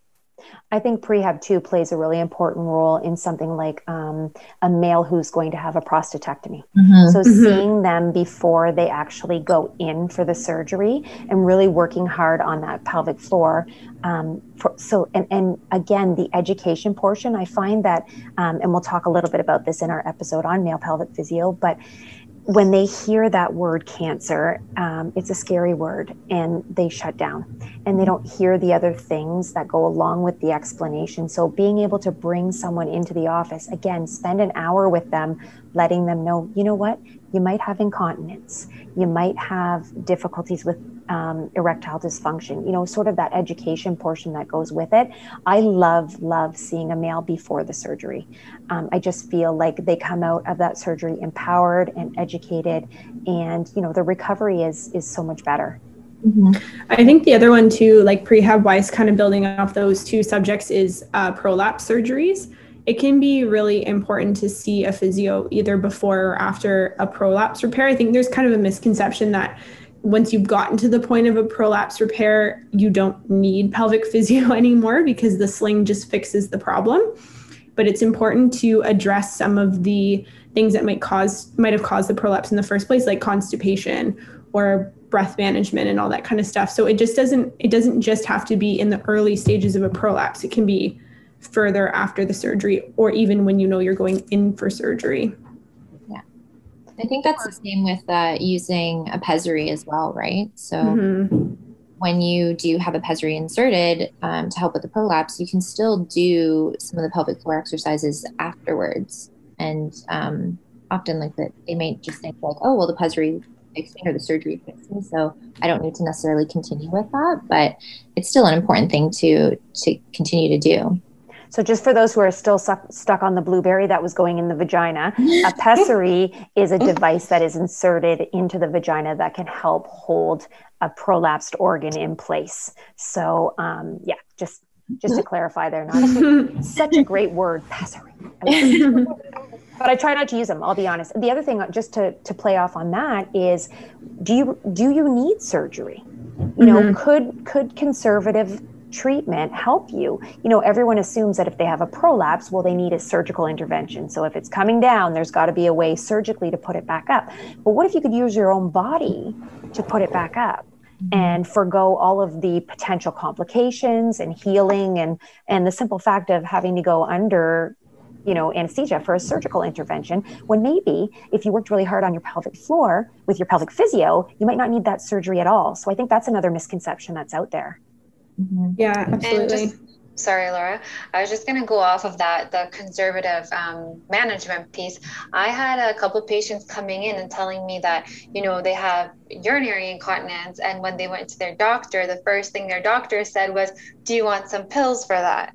I think prehab too plays a really important role in something like um, a male who's going to have a prostatectomy. Mm-hmm. So mm-hmm. seeing them before they actually go in for the surgery and really working hard on that pelvic floor. Um, for, so and, and again, the education portion, I find that, um, and we'll talk a little bit about this in our episode on male pelvic physio, but when they hear that word cancer, um, it's a scary word and they shut down and they don't hear the other things that go along with the explanation. So, being able to bring someone into the office, again, spend an hour with them, letting them know, you know what, you might have incontinence, you might have difficulties with um, erectile dysfunction, you know, sort of that education portion that goes with it. I love, love seeing a male before the surgery. Um, I just feel like they come out of that surgery empowered and educated, and, you know, the recovery is, is so much better. Mm-hmm. I think the other one too, like prehab wise, kind of building off those two subjects, is uh, prolapse surgeries it can be really important to see a physio either before or after a prolapse repair. I think there's kind of a misconception that once you've gotten to the point of a prolapse repair, you don't need pelvic physio anymore because the sling just fixes the problem. But it's important to address some of the things that might cause might have caused the prolapse in the first place, like constipation or breath management and all that kind of stuff. So it just doesn't it doesn't just have to be in the early stages of a prolapse. It can be further after the surgery or even when you know you're going in for surgery. Yeah. I think that's the same with uh, using a pessary as well, right? So mm-hmm. when you do have a pessary inserted um, to help with the prolapse, you can still do some of the pelvic floor exercises afterwards. And um, often like that, they may just think like, oh, well, the pessary fixed me or the surgery fixed me, so I don't need to necessarily continue with that. But it's still an important thing to to continue to do. So, just for those who are still stuck, stuck on the blueberry that was going in the vagina, a pessary is a device that is inserted into the vagina that can help hold a prolapsed organ in place. So, um, yeah, just just to clarify, there, not such a great word, pessary. but I try not to use them. I'll be honest. The other thing, just to to play off on that, is do you do you need surgery? You know, mm-hmm. could could conservative treatment help you? You know, everyone assumes that if they have a prolapse, well, they need a surgical intervention. So if it's coming down, there's got to be a way surgically to put it back up. But what if you could use your own body to put it back up? Mm-hmm. and forego all of the potential complications and healing and and the simple fact of having to go under you know anesthesia for a surgical intervention when maybe if you worked really hard on your pelvic floor with your pelvic physio you might not need that surgery at all so i think that's another misconception that's out there Mm-hmm. Yeah, absolutely. Just, sorry, Laura. I was just going to go off of that, the conservative um, management piece. I had a couple patients coming in and telling me that, you know, they have urinary incontinence. And when they went to their doctor, the first thing their doctor said was, Do you want some pills for that?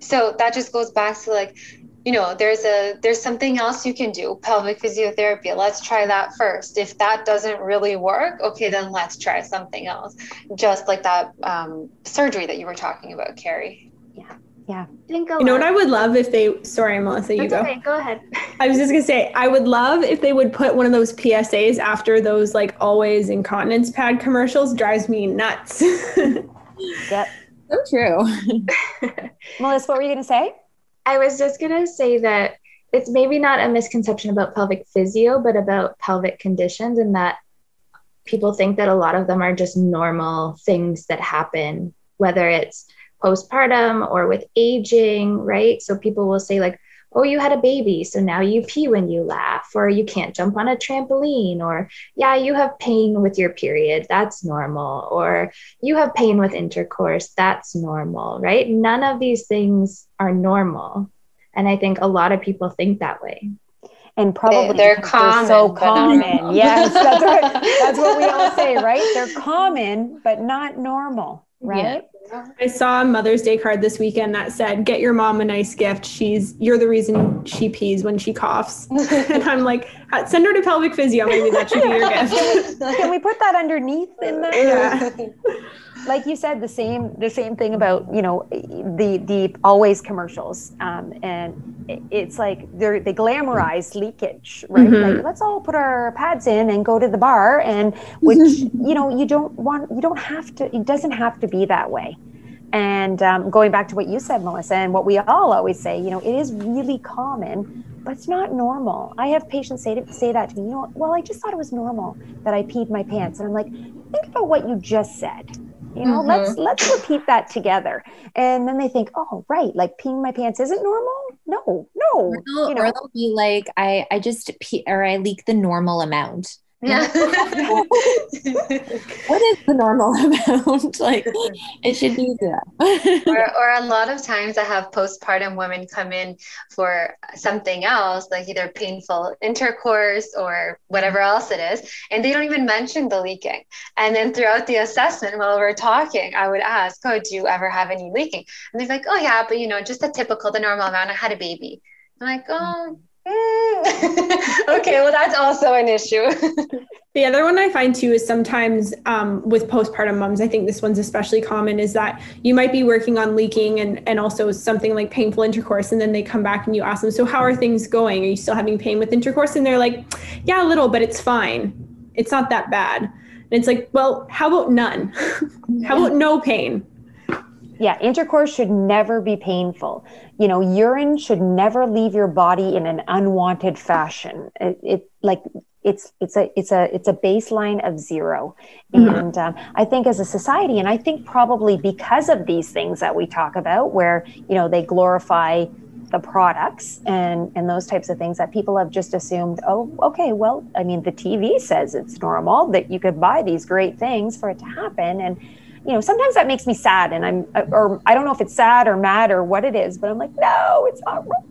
So that just goes back to like, you know there's a there's something else you can do pelvic physiotherapy. Let's try that first. If that doesn't really work okay then let's try something else. Just like that um, surgery that you were talking about carrie. Yeah. Yeah. You know what i would love if they sorry melissa you That's go. okay. go ahead. I was just gonna say i would love if they would put one of those psas after those like always incontinence pad commercials. Drives me nuts. Yep. So true. Melissa what were you gonna say I was just going to say that it's maybe not a misconception about pelvic physio, but about pelvic conditions, and that people think that a lot of them are just normal things that happen, whether it's postpartum or with aging, right? So people will say, like, oh, you had a baby, so now you pee when you laugh, or you can't jump on a trampoline, or yeah, you have pain with your period, that's normal, or you have pain with intercourse, that's normal, right? None of these things are normal. And I think a lot of people think that way. And probably they're, common, they're so common. yes, that's right. That's what we all say, right? They're common, but not normal, right? Yeah. I saw a Mother's Day card this weekend that said, "Get your mom a nice gift. She's you're the reason she pees when she coughs." and I'm like, uh, "Send her to pelvic physio. Maybe that should be your gift." Can we put that underneath in the? Yeah like you said, the same the same thing about you know the the always commercials, um, and it's like they they glamorize leakage, right? Mm-hmm. Like let's all put our pads in and go to the bar, and which you know you don't want you don't have to it doesn't have to be that way. And um, going back to what you said, Melissa, and what we all always say, you know, it is really common, but it's not normal. I have patients say to, say that to me. You know, well, I just thought it was normal that I peed my pants, and I'm like, think about what you just said you know mm-hmm. let's let's repeat that together and then they think oh right like peeing my pants isn't normal no no or they'll, you know? or they'll be like i i just pee or i leak the normal amount yeah. what is the normal amount? like it should be that. or, or a lot of times I have postpartum women come in for something else, like either painful intercourse or whatever else it is, and they don't even mention the leaking. And then throughout the assessment, while we're talking, I would ask, "Oh, do you ever have any leaking?" And they're like, "Oh yeah, but you know, just the typical, the normal amount. I had a baby." I'm like, mm. "Oh." okay, well, that's also an issue. the other one I find too is sometimes um, with postpartum moms, I think this one's especially common, is that you might be working on leaking and, and also something like painful intercourse. And then they come back and you ask them, So, how are things going? Are you still having pain with intercourse? And they're like, Yeah, a little, but it's fine. It's not that bad. And it's like, Well, how about none? how about no pain? Yeah, intercourse should never be painful. You know, urine should never leave your body in an unwanted fashion. It, it like it's it's a it's a it's a baseline of 0 mm-hmm. and um, i think as a society and i think probably because of these things that we talk about where you know they glorify the products and and those types of things that people have just assumed oh okay well i mean the tv says it's normal that you could buy these great things for it to happen and you know sometimes that makes me sad and i'm or i don't know if it's sad or mad or what it is but i'm like no it's not right.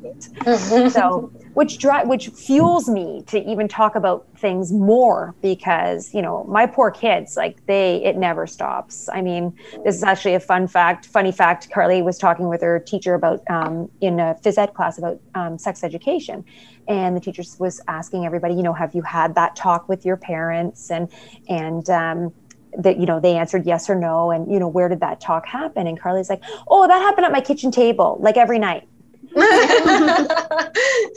So which drive which fuels me to even talk about things more because you know my poor kids like they it never stops. I mean this is actually a fun fact funny fact carly was talking with her teacher about um, in a phys ed class about um, sex education. And the teacher was asking everybody you know have you had that talk with your parents? And and um, that you know they answered yes or no and you know where did that talk happen? And carly's like oh that happened at my kitchen table like every night.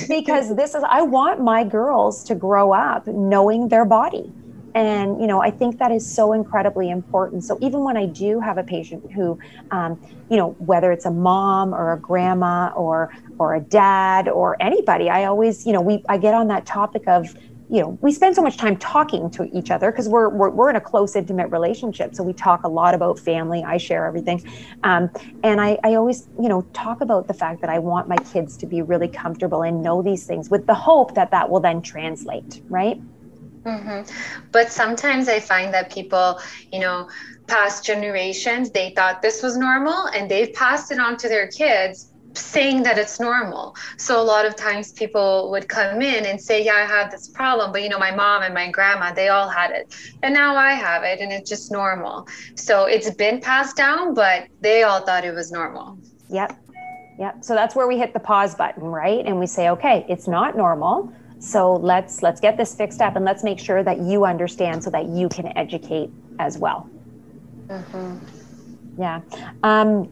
Because this is i want my girls to grow up knowing their body. And you know i think that is so incredibly important. So even when i do have a patient who um, you know whether it's a mom or a grandma or or a dad or anybody i always you know we i get on that topic of you know we spend so much time talking to each other because we're, we're, we're in a close intimate relationship. So we talk a lot about family. I share everything. Um, and I, I always you know talk about the fact that i want my kids to be really comfortable and know these things with the hope that that will then translate right? Mm-hmm. but sometimes i find that people you know past generations they thought this was normal and they've passed it on to their kids saying that it's normal. So a lot of times people would come in and say, "Yeah, I have this problem, but you know, my mom and my grandma, they all had it. And now I have it and it's just normal." So it's been passed down, but they all thought it was normal. Yep. Yep. So that's where we hit the pause button, right? And we say, "Okay, it's not normal." So let's let's get this fixed up and let's make sure that you understand so that you can educate as well. Mm-hmm. Yeah. Um,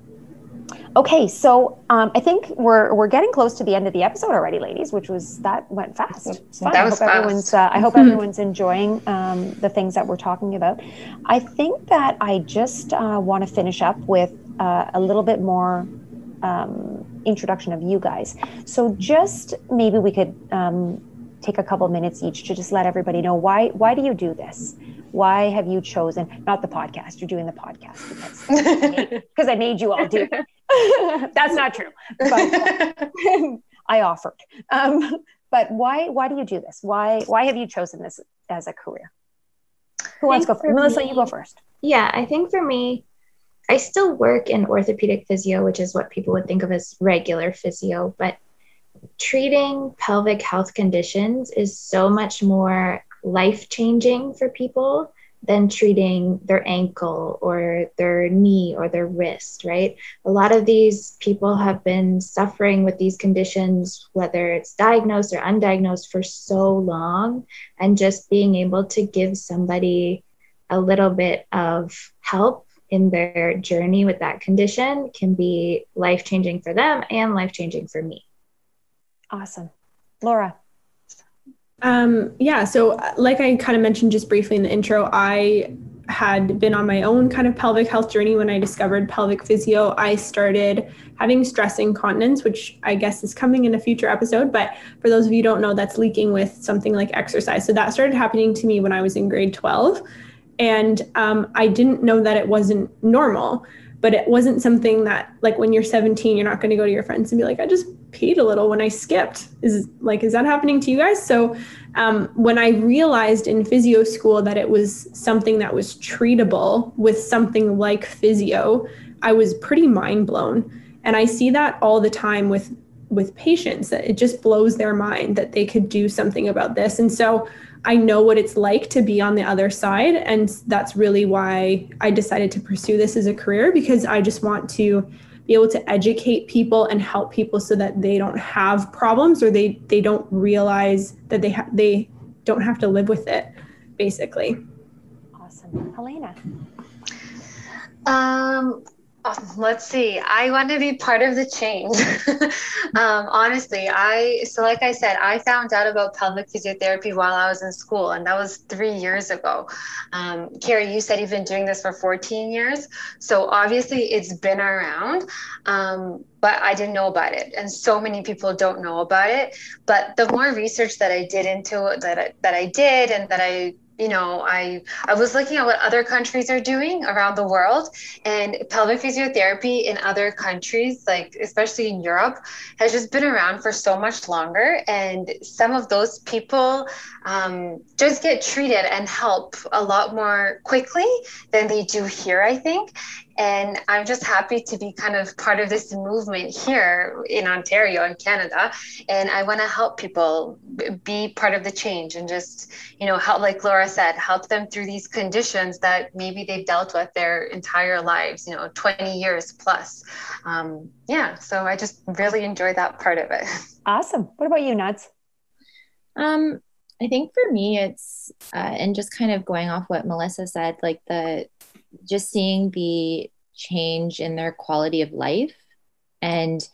Okay, so um, I think we're we're getting close to the end of the episode already, ladies. Which was that went fast. That was I hope fast. everyone's uh, I hope everyone's enjoying um, the things that we're talking about. I think that I just uh, want to finish up with uh, a little bit more um, introduction of you guys. So just maybe we could um, take a couple minutes each to just let everybody know why why do you do this why have you chosen not the podcast you're doing the podcast because because I, I made you all do it That's not true. But I offered. Um, but why why do you do this? Why why have you chosen this as a career? Who wants to go first? Melissa, you go first. Yeah, I think for me, I still work in orthopedic physio, which is what people would think of as regular physio, but treating pelvic health conditions is so much more life changing for people than treating their ankle or their knee or their wrist, right? A lot of these people have been suffering with these conditions, whether it's diagnosed or undiagnosed, for so long. And just being able to give somebody a little bit of help in their journey with that condition can be life changing for them and life changing for me. Awesome. Laura. Um, yeah, so uh, like I kind of mentioned just briefly in the intro, I had been on my own kind of pelvic health journey when I discovered pelvic physio. I started having stress incontinence, which I guess is coming in a future episode. But for those of you don't know, that's leaking with something like exercise. So that started happening to me when I was in grade 12. And um, I didn't know that it wasn't normal but it wasn't something that like when you're 17 you're not going to go to your friends and be like i just peed a little when i skipped. Is like is that happening to you guys? So um, when i realized in physio school that it was something that was treatable with something like physio i was pretty mind blown. And i see that all the time with with patients that it just blows their mind that they could do something about this. And so I know what it's like to be on the other side. And that's really why I decided to pursue this as a career because I just want to be able to educate people and help people so that they don't have problems or they they don't realize that they ha- they don't have to live with it basically awesome helena um Oh, let's see. I want to be part of the change. um, honestly, I so like I said, I found out about pelvic physiotherapy while I was in school, and that was three years ago. Um, Carrie, you said you've been doing this for 14 years, so obviously it's been around. Um, but I didn't know about it, and so many people don't know about it. But the more research that I did into it, that I, that I did, and that I you know, I I was looking at what other countries are doing around the world, and pelvic physiotherapy in other countries, like especially in Europe, has just been around for so much longer. And some of those people um, just get treated and help a lot more quickly than they do here, I think. And I'm just happy to be kind of part of this movement here in Ontario in Canada. And I want to help people be part of the change and just, you know, help, like Laura said, help them through these conditions that maybe they've dealt with their entire lives, you know, 20 years plus. Um, yeah. So I just really enjoy that part of it. Awesome. What about you, Nuts? Um, I think for me, it's, uh, and just kind of going off what Melissa said, like the, just seeing the change in their quality of life and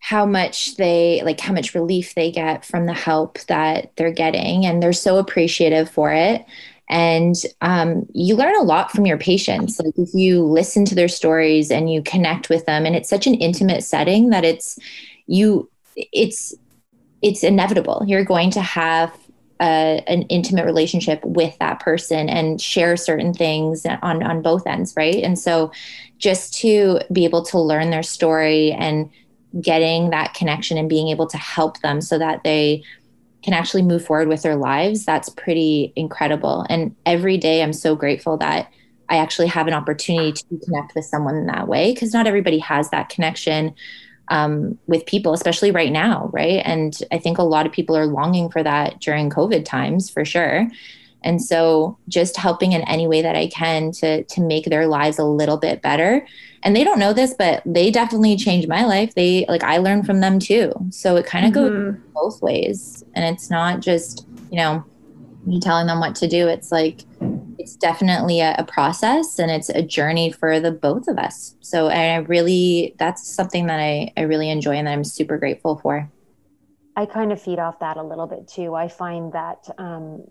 how much they like how much relief they get from the help that they're getting and they're so appreciative for it. And um, you learn a lot from your patients. Like if you listen to their stories and you connect with them and it's such an intimate setting that it's you it's it's inevitable. You're going to have an intimate relationship with that person and share certain things on on both ends right? And so just to be able to learn their story and getting that connection and being able to help them so that they can actually move forward with their lives that's pretty incredible. And every day i'm so grateful that i actually have an opportunity to connect with someone in that way because not everybody has that connection um, with people, especially right now, right? And I think a lot of people are longing for that during COVID times for sure. And so just helping in any way that I can to to make their lives a little bit better. And they don't know this, but they definitely changed my life. They like I learned from them too. So it kind of mm-hmm. goes both ways. And it's not just, you know, me telling them what to do. It's like it's definitely a, a, process and it's a journey for the both of us. So and I really that's something that I, I really enjoy and that I'm super grateful for. I kind of feed off that a little bit too. I find that um,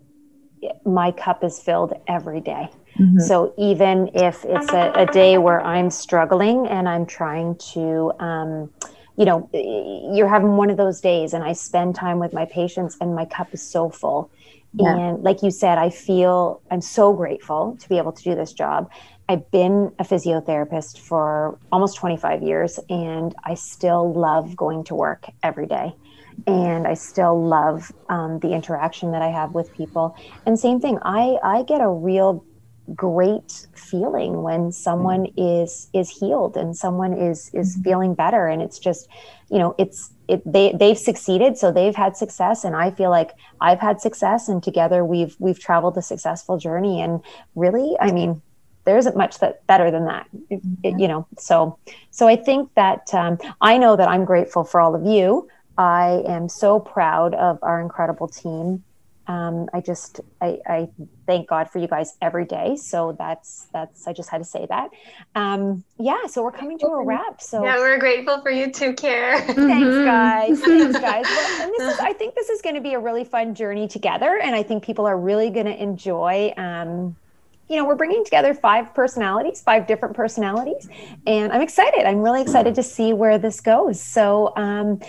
my cup is filled every day. Mm-hmm. So even if it's a, a, day where I'm struggling and I'm trying to, um, you know, you're having one of those days and I spend time with my patients and my cup is so full yeah. And like you said, I feel I'm so grateful to be able to do this job. I've been a physiotherapist for almost 25 years and I still love going to work every day. And I still love um, the interaction that I have with people. And same thing, I, I get a real great feeling when someone is is healed and someone is is mm-hmm. feeling better and it's just you know it's it, they they've succeeded so they've had success and i feel like i've had success and together we've we've traveled a successful journey and really i mean there isn't much that better than that it, it, you know so so i think that um, i know that i'm grateful for all of you. I am so proud of our incredible team um, I just I, I, thank God for you guys every day. So that's that's I just had to say that. Um, yeah, so we're coming to a wrap. So yeah, we're grateful for you too, Care. Thanks, mm-hmm. guys. Thanks, guys. Well, and this is I think this is going to be a really fun journey together, and I think people are really going to enjoy. Um, you know, we're bringing together five personalities, five different personalities, and I'm excited. I'm really excited to see where this goes. So. Um,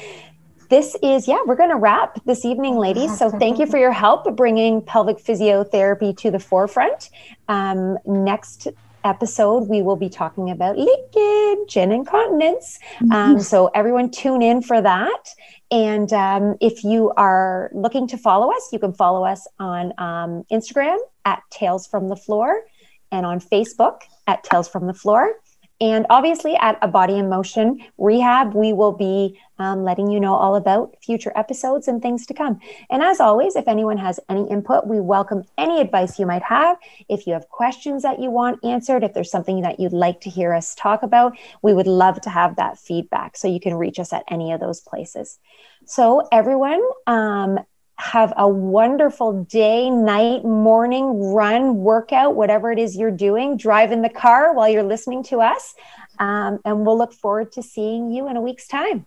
this is, yeah, we're going to wrap this evening, ladies. So thank you for your help bringing pelvic physiotherapy to the forefront. Um, next episode, we will be talking about leakage and incontinence. Um, mm-hmm. so everyone tune in for that. And um, if you are looking to follow us, you can follow us on um, Instagram at Tales from the Floor and on Facebook at Tales from the Floor. And obviously, at A Body in Motion Rehab, we will be um, letting you know all about future episodes and things to come. And as always, if anyone has any input, we welcome any advice you might have. If you have questions that you want answered, if there's something that you'd like to hear us talk about, we would love to have that feedback. So you can reach us at any of those places. So, everyone, um, have a wonderful day, night, morning, run, workout, whatever it is you're doing. Drive in the car while you're listening to us. Um, and we'll look forward to seeing you in a week's time.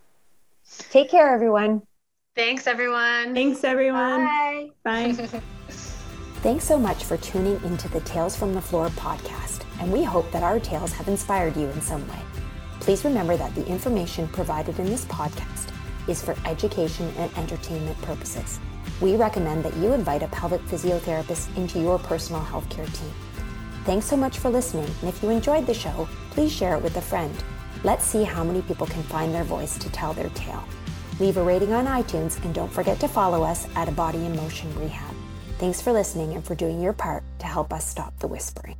Take care, everyone. Thanks, everyone. Thanks, everyone. Bye. Bye. Thanks so much for tuning into the Tales from the Floor podcast, and we hope that our tales have inspired you in some way. Please remember that the information provided in this podcast is for education and entertainment purposes. We recommend that you invite a pelvic physiotherapist into your personal healthcare team. Thanks so much for listening, and if you enjoyed the show, please share it with a friend. Let's see how many people can find their voice to tell their tale. Leave a rating on iTunes and don't forget to follow us at A Body in Motion Rehab. Thanks for listening and for doing your part to help us stop the whispering.